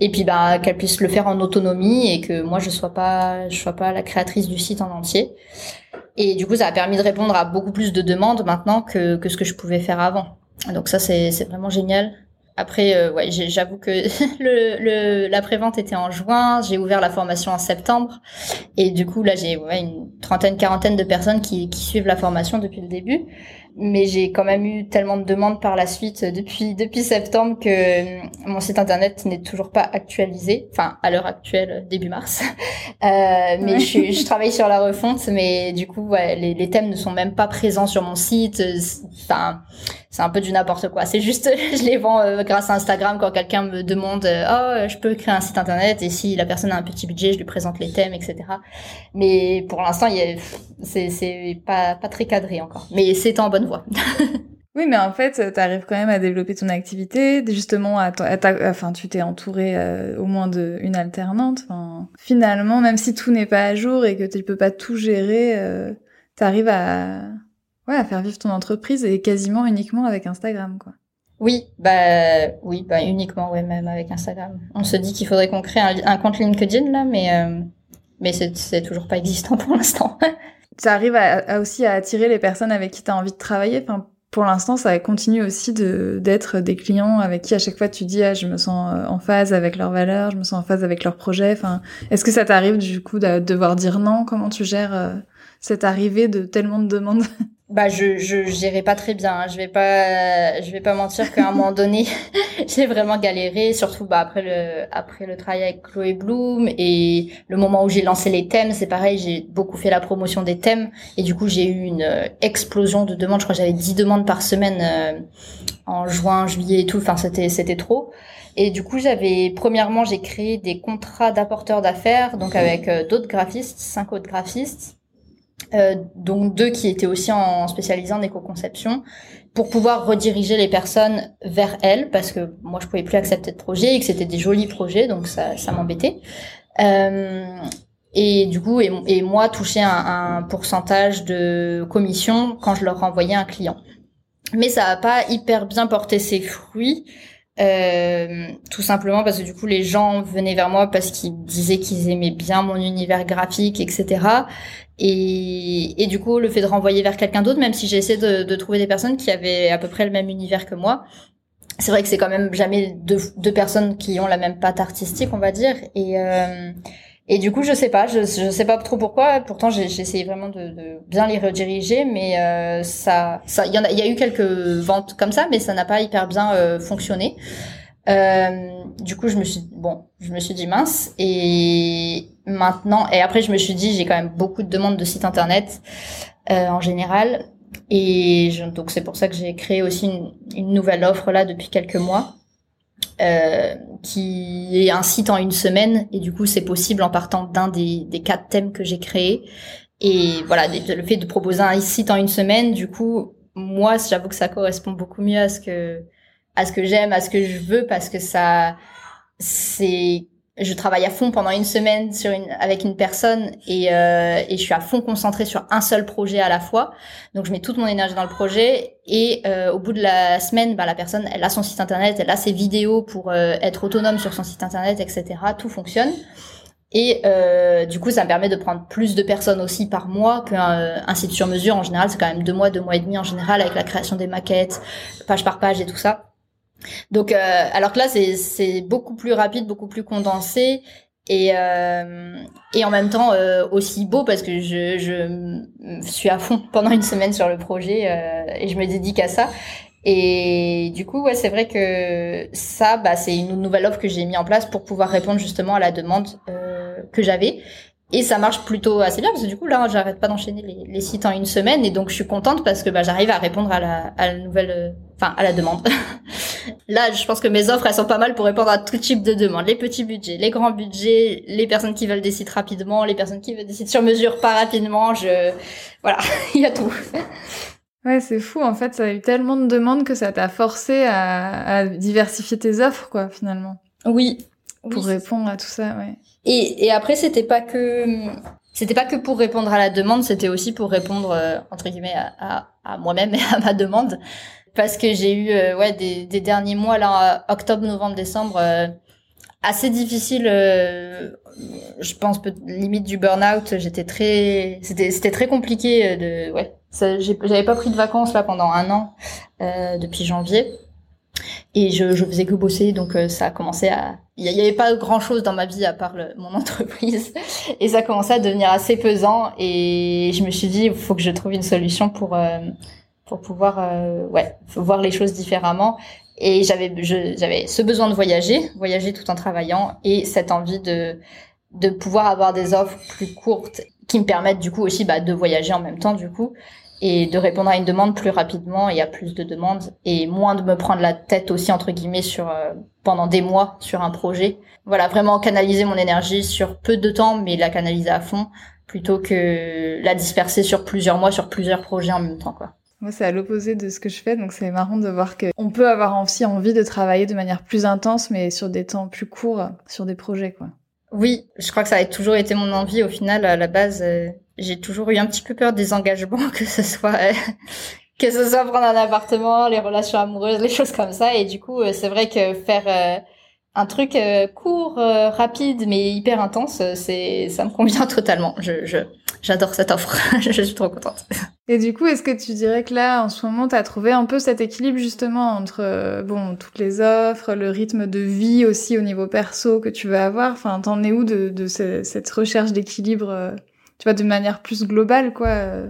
et puis bah qu'elles puissent le faire en autonomie et que moi je sois pas je sois pas la créatrice du site en entier. Et du coup, ça a permis de répondre à beaucoup plus de demandes maintenant que ce que je pouvais faire avant. Donc ça c'est vraiment génial. Après, euh, ouais, j'avoue que le, le, était en juin, j'ai ouvert la formation en septembre, et du coup là j'ai une trentaine, quarantaine de personnes qui suivent la formation depuis le début mais j'ai quand même eu tellement de demandes par la suite depuis depuis septembre que euh, mon site internet n'est toujours pas actualisé. Enfin, à l'heure actuelle, début mars. Euh, mais je, je, travaille sur la refonte, mais du coup, ouais, les, les, thèmes ne sont même pas présents sur mon site. Enfin, c'est un peu du n'importe quoi. C'est juste, je les vends euh, grâce à Instagram quand quelqu'un me demande, euh, oh, je peux créer un site internet et si la personne a un petit budget, je lui présente les thèmes, etc. Mais pour l'instant, c'est c'est pas pas très cadré encore. Mais c'est en bonne Oui, mais en fait, tu arrives quand même à développer ton activité, justement, à, enfin, tu t'es entouré euh, au moins d'une alternante. Enfin, finalement, même si tout n'est pas à jour et que tu peux pas tout gérer, euh, tu arrives à, ouais, à faire vivre ton entreprise et quasiment uniquement avec Instagram, quoi. Oui, bah oui, bah uniquement, ouais, même avec Instagram. On se dit qu'il faudrait qu'on crée un, compte LinkedIn là, mais euh, mais c'est toujours pas existant pour l'instant. ça arrive à, aussi à attirer les personnes avec qui tu as envie de travailler. Enfin, pour l'instant, ça continue aussi de d'être des clients avec qui à chaque fois tu dis ah je me sens euh, en phase avec leurs valeurs, je me sens en phase avec leurs projets. Enfin, est-ce que ça t'arrive du coup de devoir dire non? Comment tu gères euh, cette arrivée de tellement de demandes. Bah je je gérais pas très bien hein. je vais pas je vais pas mentir qu'à un moment donné j'ai vraiment galéré. Surtout bah après le après le travail avec Chloé Bloom et le moment où j'ai lancé les thèmes c'est pareil j'ai beaucoup fait la promotion des thèmes. Et du coup j'ai eu une euh, explosion de demandes. Je crois que j'avais 10 demandes par semaine euh, en juin juillet et tout. Enfin c'était c'était trop. Et du coup j'avais premièrement j'ai créé des contrats d'apporteurs d'affaires donc avec euh, d'autres graphistes cinq autres graphistes euh, donc deux qui étaient aussi en spécialisés en éco-conception, pour pouvoir rediriger les personnes vers elles, parce que moi je pouvais plus accepter de projets et que c'était des jolis projets, donc ça, ça m'embêtait. Euh, et du coup, et, moi toucher un, un, pourcentage de commission quand je leur renvoyais un client. Mais ça a pas hyper bien porté ses fruits. Euh, tout simplement parce que du coup les gens venaient vers moi parce qu'ils disaient qu'ils aimaient bien mon univers graphique, etc. Et, et, du coup, le fait de renvoyer vers quelqu'un d'autre, même si j'ai essayé de, trouver des personnes qui avaient à peu près le même univers que moi, c'est vrai que c'est quand même jamais deux, deux, personnes qui ont la même patte artistique, on va dire. Et, euh, et du coup, je sais pas, je, je sais pas trop pourquoi. Pourtant, j'ai essayé vraiment de, de, bien les rediriger, mais euh, ça, ça, il y a, y a eu quelques ventes comme ça, mais ça n'a pas hyper bien euh, fonctionné. Euh, du coup, je me suis bon, je me suis dit mince et maintenant et après je me suis dit j'ai quand même beaucoup de demandes de sites internet euh, en général et je, donc c'est pour ça que j'ai créé aussi une, une, nouvelle offre là depuis quelques mois euh, qui est un site en une semaine et du coup c'est possible en partant d'un des, des quatre thèmes que j'ai créés. Et voilà le fait de proposer un site en une semaine du coup moi j'avoue que ça correspond beaucoup mieux à ce que à ce que j'aime, à ce que je veux, parce que ça, c'est, je travaille à fond pendant une semaine avec une personne et, euh, et je suis à fond concentrée sur un seul projet à la fois. Donc je mets toute mon énergie dans le projet et euh, au bout de la semaine, bah, la personne, elle a son site internet, elle a ses vidéos pour euh, être autonome sur son site internet, etc. Tout fonctionne. Et du coup, ça me permet de prendre plus de personnes aussi par mois qu'un un site sur mesure. En général, c'est quand même deux mois, deux mois et demi en général avec la création des maquettes, page par page et tout ça. Donc, euh, alors que là, c'est beaucoup plus rapide, beaucoup plus condensé et, euh, et en même temps euh, aussi beau parce que je, je suis à fond pendant une semaine sur le projet euh, et je me dédique à ça. Et du coup, ouais, c'est vrai que ça, bah, c'est une nouvelle offre que j'ai mis en place pour pouvoir répondre justement à la demande euh, que j'avais. Et ça marche plutôt assez bien parce que du coup là j'arrête pas d'enchaîner les, les, sites en une semaine et donc je suis contente parce que bah, j'arrive à répondre à la, à la nouvelle, euh, enfin à la demande. là je pense que mes offres elles sont pas mal pour répondre à tout type de demandes, les petits budgets, les grands budgets, les personnes qui veulent des sites rapidement, les personnes qui veulent des sites sur mesure pas rapidement, je voilà il y a tout. Ouais, c'est fou. En fait, ça a eu tellement de demandes que ça t'a forcé à, à diversifier tes offres, quoi, finalement. Oui. Pour répondre à tout ça, ouais. Et, et après, c'était pas que c'était pas que pour répondre à la demande, c'était aussi pour répondre euh, entre guillemets à, à, moi-même et à ma demande, parce que j'ai eu euh, ouais des, derniers mois là, octobre, novembre, décembre, euh, assez difficile. je pense limite du burn-out. J'étais très, c'était c'était très compliqué de ouais. J'avais pas pris de vacances là pendant un an depuis janvier. et je, je faisais que bosser, donc euh, ça a commencé à... Il n'y avait pas grand-chose dans ma vie à part mon entreprise, et ça a commencé à devenir assez pesant, et je me suis dit, il faut que je trouve une solution pour, euh, pour pouvoir euh, ouais, voir les choses différemment. Et j'avais j'avais ce besoin de voyager, voyager tout en travaillant, et cette envie de, de pouvoir avoir des offres plus courtes qui me permettent du coup aussi bah, de voyager en même temps du coup et de répondre à une demande plus rapidement et à plus de demandes et moins de me prendre la tête aussi entre guillemets sur euh, pendant des mois sur un projet. Voilà, vraiment canaliser mon énergie sur peu de temps mais la canaliser à fond plutôt que la disperser sur plusieurs mois sur plusieurs projets en même temps quoi. Moi, c'est à l'opposé de ce que je fais, donc c'est marrant de voir que on peut avoir aussi envie de travailler de manière plus intense, mais sur des temps plus courts, sur des projets, quoi. Oui, je crois que ça a toujours été mon envie. Au final, à la base, euh, j'ai toujours eu un petit peu peur des engagements, que ce soit euh, que ce soit prendre un appartement, les relations amoureuses, les choses comme ça. Et du coup, euh, c'est vrai que faire un truc court, rapide, mais hyper intense, c'est ça me convient totalement. Je, je j'adore cette offre. je suis trop contente. Et du coup, est-ce que tu dirais que là, en ce moment, tu as trouvé un peu cet équilibre justement entre bon toutes les offres, le rythme de vie aussi au niveau perso que tu veux avoir? Enfin, t'en es où de, de cette recherche d'équilibre tu vois, de manière plus globale, quoi. Euh,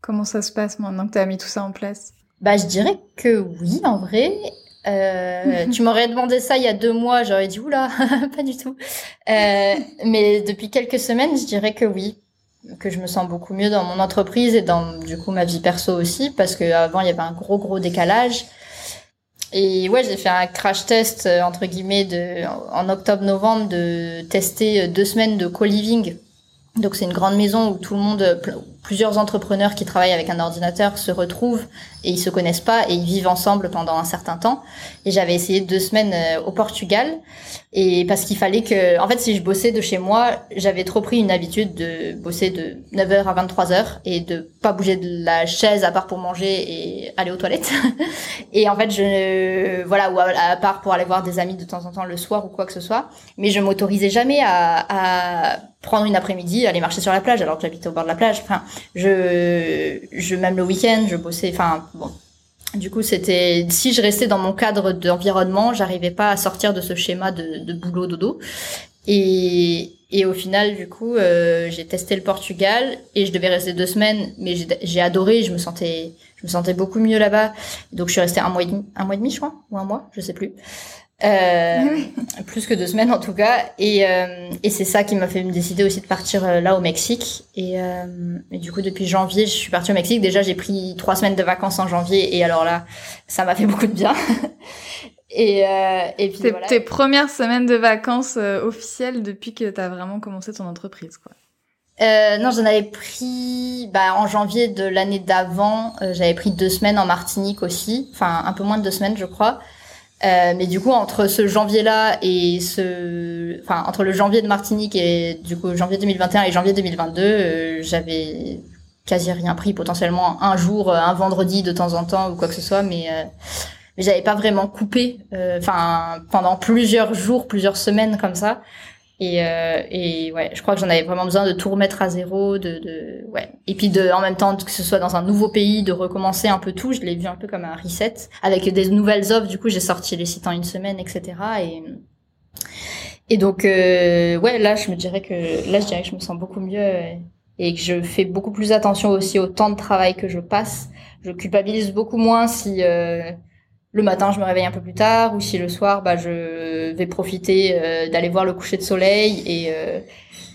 comment ça se passe maintenant que tu as mis tout ça en place? Bah, je dirais que oui, en vrai. Euh, tu m'aurais demandé ça il y a deux mois, j'aurais dit oula, pas du tout. Euh, mais depuis quelques semaines, je dirais que oui, que je me sens beaucoup mieux dans mon entreprise et dans du coup ma vie perso aussi, parce qu'avant il y avait un gros gros décalage. Et ouais, j'ai fait un crash test entre guillemets de en octobre-novembre de tester deux semaines de co-living donc c'est une grande maison où tout le monde, plusieurs entrepreneurs qui travaillent avec un ordinateur se retrouvent et ils se connaissent pas et ils vivent ensemble pendant un certain temps. Et j'avais essayé deux semaines euh, au Portugal et parce qu'il fallait que, en fait, si je bossais de chez moi, j'avais trop pris une habitude de bosser de 9h à 23h et de pas bouger de la chaise à part pour manger et aller aux toilettes. et en fait, je, voilà, ou à, part pour aller voir des amis de temps en temps le soir ou quoi que ce soit. Mais je m'autorisais jamais à, à prendre une après-midi, aller marcher sur la plage alors que j'habitais au bord de la plage. Enfin, je, je même le week-end, je bossais. Enfin, bon. Du coup, c'était si je restais dans mon cadre d'environnement, j'arrivais pas à sortir de ce schéma de, boulot dodo. Et, et au final, du coup, euh, j'ai testé le Portugal et je devais rester deux semaines, mais j'ai adoré. Je me sentais, je me sentais beaucoup mieux là-bas. Donc, je suis restée un mois et demi, un mois et demi, je crois, ou un mois, je sais plus. Euh, plus que deux semaines en tout cas. Et, euh, et c'est ça qui m'a fait me décider aussi de partir euh, là au Mexique. Et, euh, et, du coup, depuis janvier, je suis partie au Mexique. Déjà, j'ai pris trois semaines de vacances en janvier. Et alors là, ça m'a fait beaucoup de bien. et, euh, et puis voilà. Tes premières semaines de vacances officielles depuis que tu as vraiment commencé ton entreprise, quoi. Euh, non, j'en avais pris bah, en janvier de l'année d'avant. j'avais pris deux semaines en Martinique aussi, enfin un peu moins de deux semaines, je crois. Euh, mais du coup, entre ce janvier-là et ce, enfin, entre le janvier de Martinique et du coup janvier 2021 et janvier 2022, euh, j'avais quasi rien pris, potentiellement un jour, un vendredi de temps en temps ou quoi que ce soit, mais euh, mais j'avais pas vraiment coupé, euh, enfin, pendant plusieurs jours, plusieurs semaines comme ça. Et, euh, et ouais, je crois que j'en avais vraiment besoin de tout remettre à zéro, de, de ouais. Et puis de, en même temps, que ce soit dans un nouveau pays, de recommencer un peu tout. Je l'ai vu un peu comme un reset avec des nouvelles offres. Du coup, j'ai sorti les sites en une semaine, etc. Et et donc euh, ouais, là, je me dirais que là, je dirais que je me sens beaucoup mieux et que je fais beaucoup plus attention aussi au temps de travail que je passe. Je culpabilise beaucoup moins si euh, le matin je me réveille un peu plus tard ou si le soir bah je vais profiter euh, d'aller voir le coucher de soleil et euh,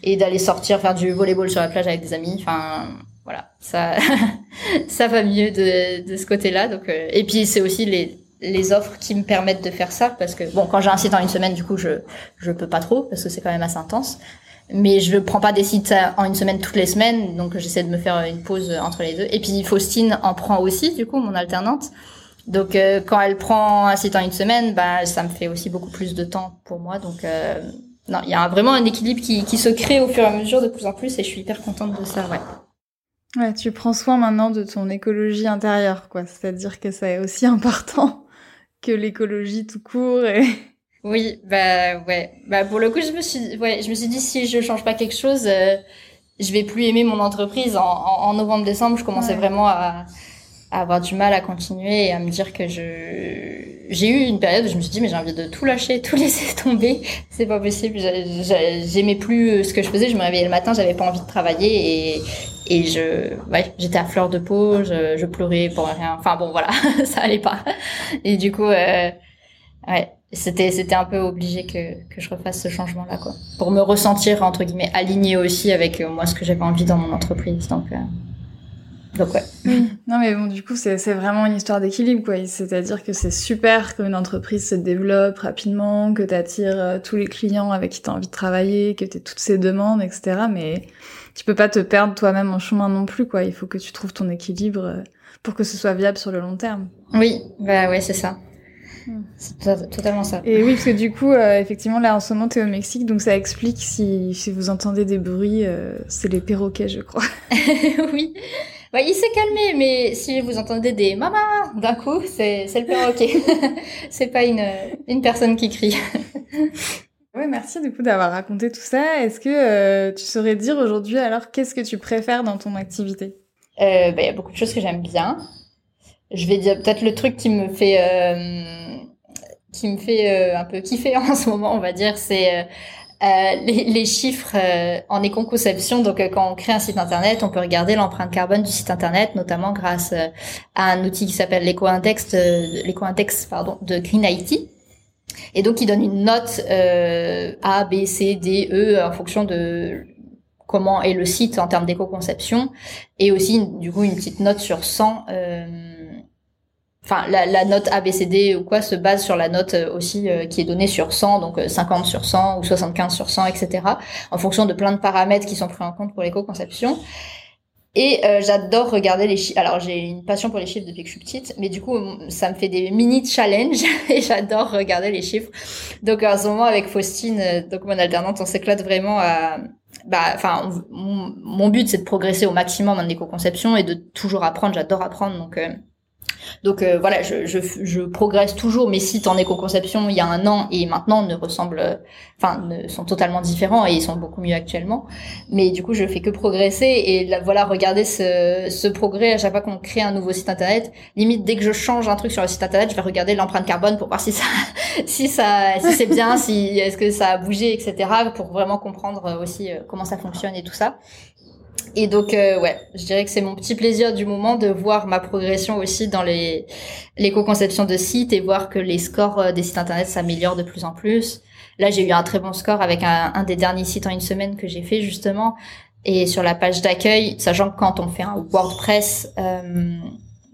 et d'aller sortir faire du volleyball sur la plage avec des amis. Enfin voilà. Ça ça va mieux de de ce côté-là. Donc euh, et puis c'est aussi les les offres qui me permettent de faire ça parce que bon quand j'ai un site en une semaine du coup je je peux pas trop parce que c'est quand même assez intense. Mais je ne prends pas des sites en une semaine toutes les semaines. Donc j'essaie de me faire une pause entre les deux. Et puis Faustine en prend aussi du coup mon alternante donc euh, quand elle prend un site en une semaine, bah ça me fait aussi beaucoup plus de temps pour moi. Donc euh, non, il y a vraiment un équilibre qui, qui se crée au fur et à mesure de plus en plus et je suis hyper contente de ça, ouais. Ouais, tu prends soin maintenant de ton écologie intérieure, quoi. C'est-à-dire que ça est aussi important que l'écologie tout court et... Oui, bah ouais. Bah pour le coup, je me suis, ouais, je me suis dit si je change pas quelque chose, euh, je vais plus aimer mon entreprise. En, en, novembre-décembre, je commençais vraiment à, avoir du mal à continuer et à me dire que je j'ai eu une période où je me suis dit mais j'ai envie de tout lâcher, tout laisser tomber, c'est pas possible. J'aimais plus ce que je faisais. Je me réveillais le matin, j'avais pas envie de travailler et et je ouais j'étais à fleur de peau, je, pleurais pour rien. Enfin bon voilà, ça allait pas. Et du coup euh, ouais c'était c'était un peu obligé que que je refasse ce changement là quoi pour me ressentir entre guillemets aligné aussi avec euh, moi ce que j'avais envie dans mon entreprise donc euh, donc ouais. Non mais bon du coup c'est vraiment une histoire d'équilibre quoi. C'est-à-dire que c'est super qu'une entreprise se développe rapidement, que tu attires euh, tous les clients avec qui tu as envie de travailler, que tu toutes ces demandes etc. Mais tu peux pas te perdre toi-même en chemin non plus quoi. Il faut que tu trouves ton équilibre pour que ce soit viable sur le long terme. Oui, bah ouais c'est ça. C'est totalement ça. Et oui, parce que du coup, euh, effectivement, là, en ce moment, tu es au Mexique, donc ça explique si, si vous entendez des bruits, euh, c'est les perroquets, je crois. oui. Bah, il s'est calmé, mais si vous entendez des mamas d'un coup, c'est le perroquet. c'est pas une, une personne qui crie. Oui, merci du coup d'avoir raconté tout ça. Est-ce que euh, tu saurais dire aujourd'hui alors qu'est-ce que tu préfères dans ton activité? Il bah, y a beaucoup de choses que j'aime bien. Je vais dire peut-être le truc qui me fait qui me fait euh, un peu kiffer en ce moment, on va dire, c'est euh, euh, les, les, chiffres en éco-conception. Donc, quand on crée un site internet, on peut regarder l'empreinte carbone du site internet, notamment grâce à un outil qui s'appelle l'éco-index, l'éco-index pardon, de Green IT. Et donc, il donne une note A, B, C, D, E en fonction de comment est le site en termes d'éco-conception, et aussi du coup une petite note sur 100 enfin la, la, note ABCD ou quoi se base sur la note euh, aussi euh, qui est donnée sur 100, donc 50 euh, sur 100 ou 75 sur 100, etc. En fonction de plein de paramètres qui sont pris en compte pour l'éco-conception. Et j'adore regarder les chiffres. Alors j'ai une passion pour les chiffres depuis que je suis petite, mais du coup ça me fait des mini challenges et j'adore regarder les chiffres. Donc en ce moment avec Faustine, donc mon alternante, on s'éclate vraiment à, bah, enfin, mon, but c'est de progresser au maximum en éco-conception et de toujours apprendre. J'adore apprendre, donc donc euh, voilà, je, je, je, progresse toujours. Mes sites en éco-conception il y a un an et maintenant ne ressemblent, enfin, ne sont totalement différents et ils sont beaucoup mieux actuellement. Mais du coup, je fais que progresser et voilà, regarder ce, ce progrès à chaque fois qu'on crée un nouveau site internet. Limite, dès que je change un truc sur le site internet, je vais regarder l'empreinte carbone pour voir si ça, si ça, si c'est bien, si est-ce que ça a bougé, etc. Pour vraiment comprendre aussi euh, comment ça fonctionne et tout ça. Et donc, euh, ouais, je dirais que c'est mon petit plaisir du moment de voir ma progression aussi dans les l'éco-conception de sites et voir que les scores euh, des sites internet s'améliorent de plus en plus. Là, j'ai eu un très bon score avec un, un des derniers sites en une semaine que j'ai fait justement. Et sur la page d'accueil, sachant que quand on fait un WordPress, euh,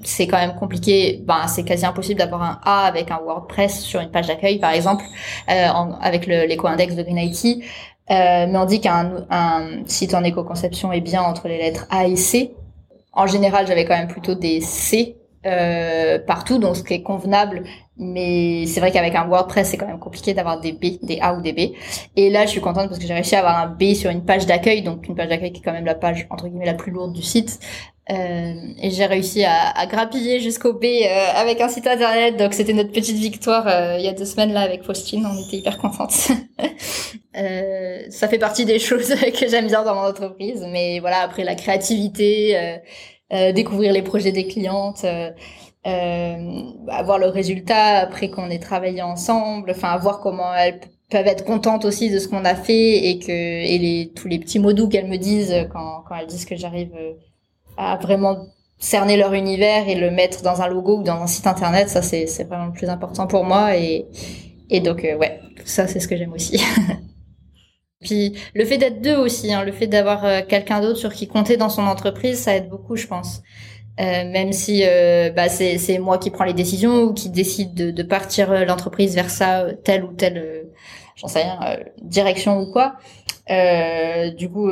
c'est quand même compliqué. Ben, c'est quasi impossible d'avoir un A avec un WordPress sur une page d'accueil, par exemple, euh, avec l'éco-index de Green IT. Euh, mais on dit qu'un un site en éco-conception est bien entre les lettres A et C. En général, j'avais quand même plutôt des C euh, partout, donc ce qui est convenable. Mais c'est vrai qu'avec un WordPress, c'est quand même compliqué d'avoir des B, des A ou des B. Et là, je suis contente parce que j'ai réussi à avoir un B sur une page d'accueil, donc une page d'accueil qui est quand même la page entre guillemets la plus lourde du site. Euh, et j'ai réussi à, à grappiller jusqu'au B euh, avec un site internet. Donc c'était notre petite victoire euh, il y a deux semaines là avec Faustine. On était hyper contentes. euh, ça fait partie des choses que j'aime bien dans mon entreprise. Mais voilà, après la créativité, découvrir les projets des clientes. Avoir le résultat après qu'on ait travaillé ensemble, enfin voir comment elles peuvent être contentes aussi de ce qu'on a fait et que et les tous les petits mots doux qu'elles me disent quand quand elles disent que j'arrive à vraiment cerner leur univers et le mettre dans un logo ou dans un site internet, ça c'est vraiment le plus important pour moi et, et donc euh, ouais, ça c'est ce que j'aime aussi. Puis le fait d'être deux aussi, hein, le fait d'avoir euh, quelqu'un d'autre sur qui compter dans son entreprise, ça aide beaucoup, je pense. Euh, même si euh, bah, c'est moi qui prends les décisions ou qui décide de, de partir l'entreprise vers ça, telle ou telle, j'en sais rien, direction ou quoi. du coup,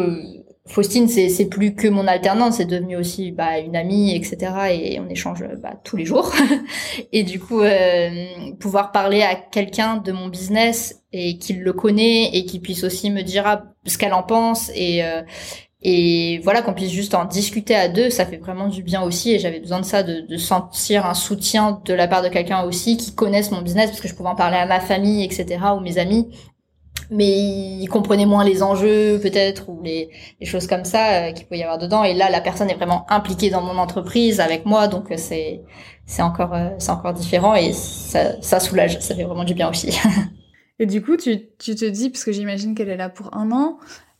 Faustine, c'est plus que mon alternante, c'est devenu aussi bah, une amie, etc. Et on échange bah, tous les jours. et du coup, euh, pouvoir parler à quelqu'un de mon business et qu'il le connaît et qui puisse aussi me dire ah, ce qu'elle en pense et euh, et voilà qu'on puisse juste en discuter à deux, ça fait vraiment du bien aussi. Et j'avais besoin de ça, de, de, sentir un soutien de la part de quelqu'un aussi qui connaisse mon business, parce que je pouvais en parler à ma famille, etc. ou mes amis mais il comprenait moins les enjeux peut-être ou les, les, choses comme ça euh, qu'il peut y avoir dedans et là la personne est vraiment impliquée dans mon entreprise avec moi donc euh, c'est c'est encore euh, c'est encore différent et ça, ça soulage ça fait vraiment du bien aussi et du coup tu, tu te dis parce que j'imagine qu'elle est là pour un an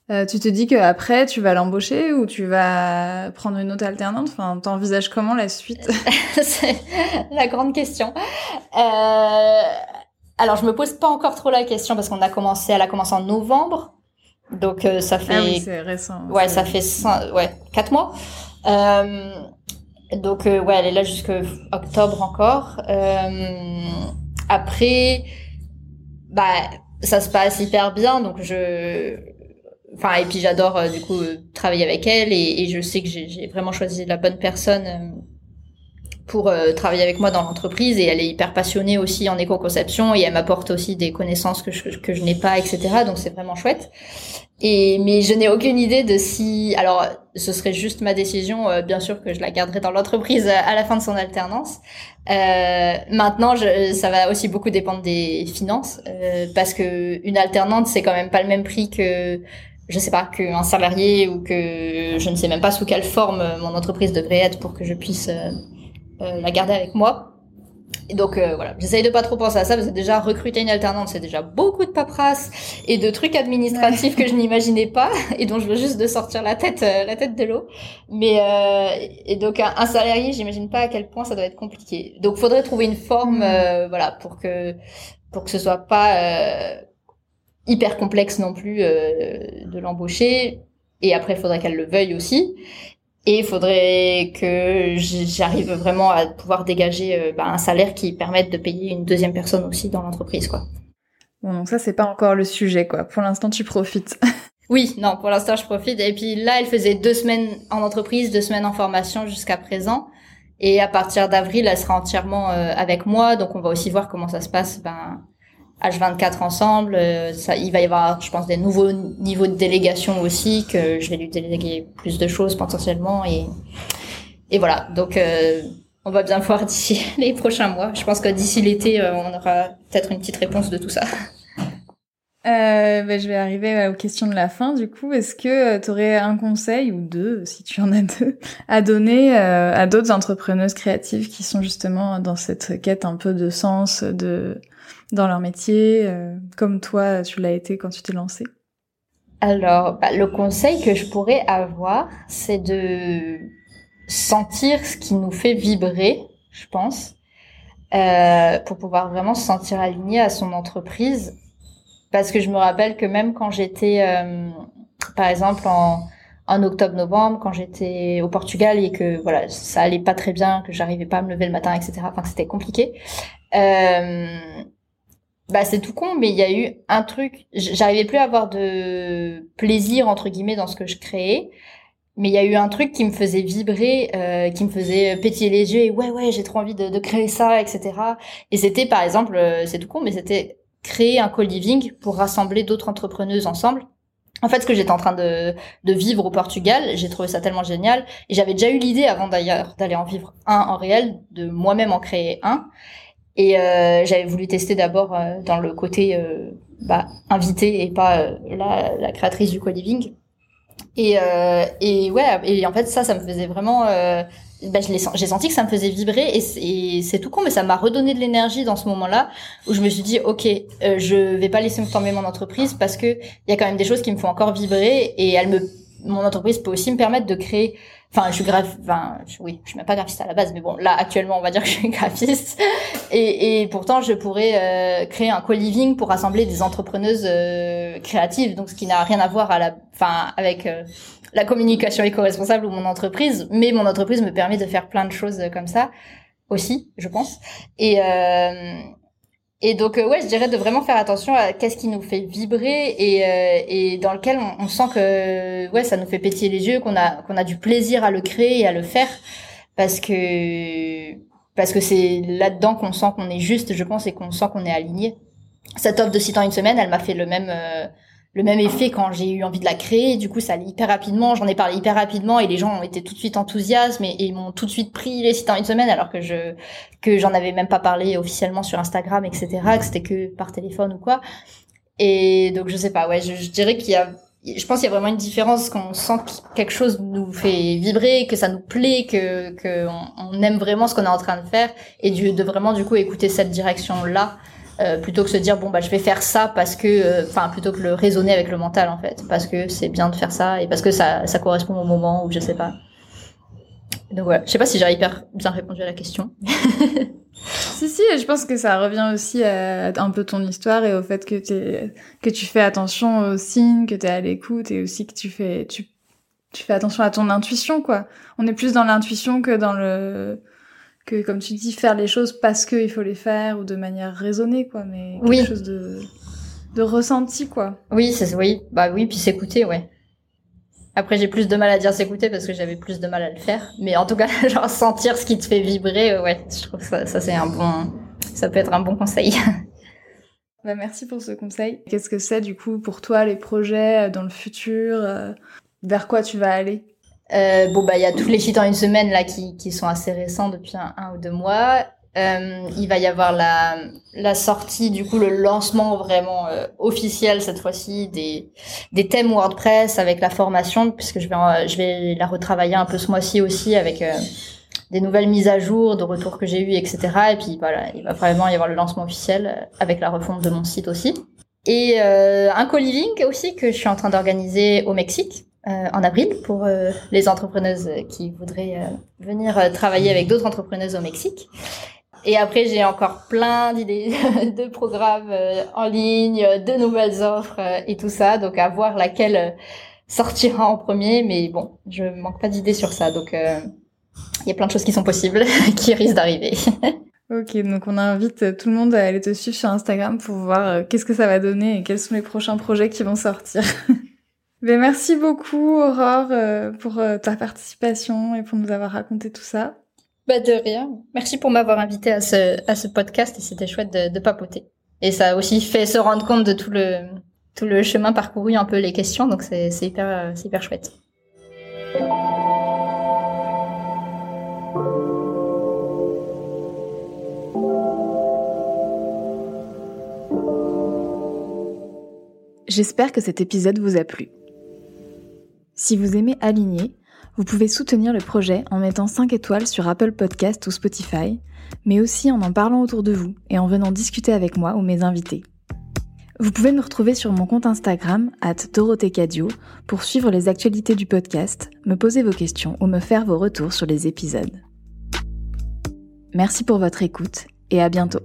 tu te dis qu'après tu vas l'embaucher ou tu vas prendre une autre alternante? Enfin t'envisages comment la suite? C'est la grande question euh alors, je me pose pas encore trop la question parce qu'on a commencé, elle a commencé en novembre. Donc, euh, ça fait. Ah oui, c'est récent. Ouais, ça fait ouais, quatre mois. Euh, donc, euh, ouais, elle est là jusqu'à octobre encore. après, bah, ça se passe hyper bien. Donc, je. Enfin, et puis j'adore, du coup, travailler avec elle et, et je sais que j'ai vraiment choisi la bonne personne pour euh, travailler avec moi dans l'entreprise et elle est hyper passionnée aussi en éco-conception et elle m'apporte aussi des connaissances que je, que je n'ai pas, etc. Donc c'est vraiment chouette. Et mais je n'ai aucune idée de si alors ce serait juste ma décision. Euh, bien sûr que je la garderai dans l'entreprise à la fin de son alternance. Euh, maintenant, je, ça va aussi beaucoup dépendre des finances euh, parce que une alternante c'est quand même pas le même prix que je sais pas qu'un salarié ou que je ne sais même pas sous quelle forme mon entreprise devrait être pour que je puisse euh, la garder avec moi. Et donc euh, voilà, j'essaye de pas trop penser à ça parce que déjà recruter une alternante c'est déjà beaucoup de paperasse et de trucs administratifs que je n'imaginais pas et dont je veux juste de sortir la tête euh, la tête de l'eau. Mais et donc un, salarié, j'imagine pas à quel point ça doit être compliqué. Donc faudrait trouver une forme mm. voilà pour que pour que ce soit pas hyper complexe non plus de l'embaucher et après il faudrait qu'elle le veuille aussi et il faudrait que j'arrive vraiment à pouvoir dégager euh, bah, un salaire qui permette de payer une deuxième personne aussi dans l'entreprise, quoi. Bon, donc ça, c'est pas encore le sujet, quoi. Pour l'instant, tu profites. oui, non, pour l'instant, je profite. Et puis là, elle faisait deux semaines en entreprise, deux semaines en formation jusqu'à présent. Et à partir d'avril, elle sera entièrement euh, avec moi. Donc, on va aussi voir comment ça se passe ben, H24 ensemble. Euh, ça, il va y avoir, je pense, des nouveaux niveaux de délégation aussi, que je vais lui déléguer plus de choses potentiellement. Et, et voilà, donc euh, on va bien voir d'ici les prochains mois. Je pense que d'ici l'été, euh, on aura peut-être une petite réponse de tout ça. Euh, ben, je vais arriver aux questions de la fin. Du coup, est-ce que tu aurais un conseil ou deux, si tu en as deux, à donner à d'autres entrepreneuses créatives qui sont justement dans cette quête un peu de sens, de dans leur métier, euh, comme toi, tu l'as été quand tu t'es lancée Alors, bah, le conseil que je pourrais avoir, c'est de sentir ce qui nous fait vibrer, je pense, euh, pour pouvoir vraiment se sentir aligné à son entreprise. Parce que je me rappelle que même quand j'étais, euh, par exemple, en, en octobre-novembre, quand j'étais au Portugal et que voilà, ça allait pas très bien, que j'arrivais pas à me lever le matin, etc. Enfin, c'était compliqué. Euh, bah c'est tout con, mais il y a eu un truc. J'arrivais plus à avoir de plaisir entre guillemets dans ce que je créais, mais il y a eu un truc qui me faisait vibrer, euh, qui me faisait pétiller les yeux et ouais ouais j'ai trop envie de, créer ça, etc. Et c'était par exemple, euh, c'est tout con, mais c'était créer un co-living pour rassembler d'autres entrepreneuses ensemble. En fait, ce que j'étais en train de vivre au Portugal, j'ai trouvé ça tellement génial. Et j'avais déjà eu l'idée, avant d'ailleurs d'aller en vivre un en réel, de moi-même en créer un. Et euh, j'avais voulu tester d'abord euh, dans le côté euh, bah, invité et pas euh, la, la, créatrice du co-living. Et, euh, et ouais, et en fait ça, ça me faisait vraiment... Bah, j'ai senti que ça me faisait vibrer et c'est tout con, mais ça m'a redonné de l'énergie dans ce moment-là où je me suis dit, ok, je vais pas laisser me tomber mon entreprise parce que il y a quand même des choses qui me font encore vibrer et elle me, mon entreprise peut aussi me permettre de créer Enfin, je suis grave, enfin, oui, je suis même pas graphiste à la base, mais bon, là, actuellement, on va dire que je suis graphiste. Et, et pourtant, je pourrais euh, créer un co-living pour rassembler des entrepreneuses euh, créatives, donc ce qui n'a rien à voir à la, enfin, avec euh, la communication éco-responsable ou mon entreprise. Mais mon entreprise me permet de faire plein de choses comme ça aussi, je pense. Et et donc euh, ouais, je dirais de vraiment faire attention à qu'est-ce qui nous fait vibrer et, euh, et dans lequel on, sent que ouais, ça nous fait pétiller les yeux, qu'on a qu'on a du plaisir à le créer et à le faire parce que parce que c'est là-dedans qu'on sent qu'on est juste, je pense, et qu'on sent qu'on est aligné. Cette offre de six ans une semaine, elle m'a fait le même euh, le même effet quand j'ai eu envie de la créer. Du coup, ça allait hyper rapidement. J'en ai parlé hyper rapidement et les gens ont été tout de suite enthousiastes et, ils m'ont tout de suite pris les sites en une semaine alors que je que j'en avais même pas parlé officiellement sur Instagram, etc. Que c'était que par téléphone ou quoi. Et donc je sais pas, ouais, je, dirais qu'il y a je pense qu'il y a vraiment une différence quand on sent que quelque chose nous fait vibrer, que ça nous plaît, que, que on, aime vraiment ce qu'on est en train de faire, et de vraiment du coup écouter cette direction-là, euh, plutôt que se dire bon bah je vais faire ça parce que, euh, enfin plutôt que le raisonner avec le mental en fait, parce que c'est bien de faire ça et parce que ça, ça correspond au moment ou je sais pas. Donc voilà, je sais pas si j'ai hyper bien répondu à la question. si si, je pense que ça revient aussi à un peu ton histoire et au fait que que tu fais attention aux signes, que tu es à l'écoute et aussi que tu fais tu tu fais attention à ton intuition quoi. On est plus dans l'intuition que dans le que comme tu dis faire les choses parce qu'il faut les faire ou de manière raisonnée quoi, mais quelque chose de de ressenti quoi. Oui, c'est oui, bah oui, puis s'écouter ouais. Après, j'ai plus de mal à dire s'écouter parce que j'avais plus de mal à le faire. Mais en tout cas, genre sentir ce qui te fait vibrer, euh, ouais, je trouve ça, ça c'est un bon, ça peut être un bon conseil. Bah, merci pour ce conseil. Qu'est-ce que c'est du coup pour toi les projets euh, dans le futur euh, Vers quoi tu vas aller? Euh, Bon bah il y a tous les sites en une semaine là qui, qui sont assez récents depuis un, ou deux mois. Euh, il va y avoir la, la sortie, du coup, le lancement vraiment euh, officiel cette fois-ci des, des thèmes WordPress avec la formation, puisque je vais, je vais la retravailler un peu ce mois-ci aussi avec euh, des nouvelles mises à jour, de retours que j'ai eu, etc. Et puis voilà, il va vraiment y avoir le lancement officiel avec la refonte de mon site aussi. Et un co-living aussi que je suis en train d'organiser au Mexique. En avril pour les entrepreneuses qui voudraient venir travailler avec d'autres entrepreneuses au Mexique. Et après, j'ai encore plein d'idées de programmes euh, en ligne, de nouvelles offres euh, et tout ça. Donc, à voir laquelle euh, sortira en premier. Mais bon, je manque pas d'idées sur ça. Donc, il y a plein de choses qui sont possibles, qui risquent d'arriver. ok, donc on invite tout le monde à aller te suivre sur Instagram pour voir qu'est-ce que ça va donner et quels sont les prochains projets qui vont sortir. Mais merci beaucoup Aurore pour ta participation et pour nous avoir raconté tout ça. Bah de rien. Merci pour m'avoir invité à ce, à ce podcast et c'était chouette de, de, papoter. Et ça a aussi fait se rendre compte de tout le, tout le chemin parcouru, un peu les questions, donc c'est hyper, hyper chouette. J'espère que cet épisode vous a plu. Si vous aimez Aligner, vous pouvez soutenir le projet en mettant 5 étoiles sur Apple Podcast ou Spotify, mais aussi en en parlant autour de vous et en venant discuter avec moi ou mes invités. Vous pouvez me retrouver sur mon compte Instagram, at pour suivre les actualités du podcast, me poser vos questions ou me faire vos retours sur les épisodes. Merci pour votre écoute et à bientôt.